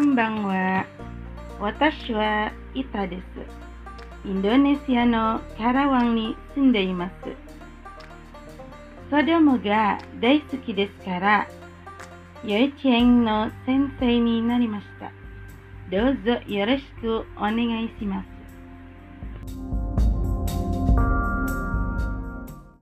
んばんは。私はイタです。インドネシアのカラワンに住んでいます。子供が大好きですから、幼稚園の先生になりました。どうぞよろしくお願いします。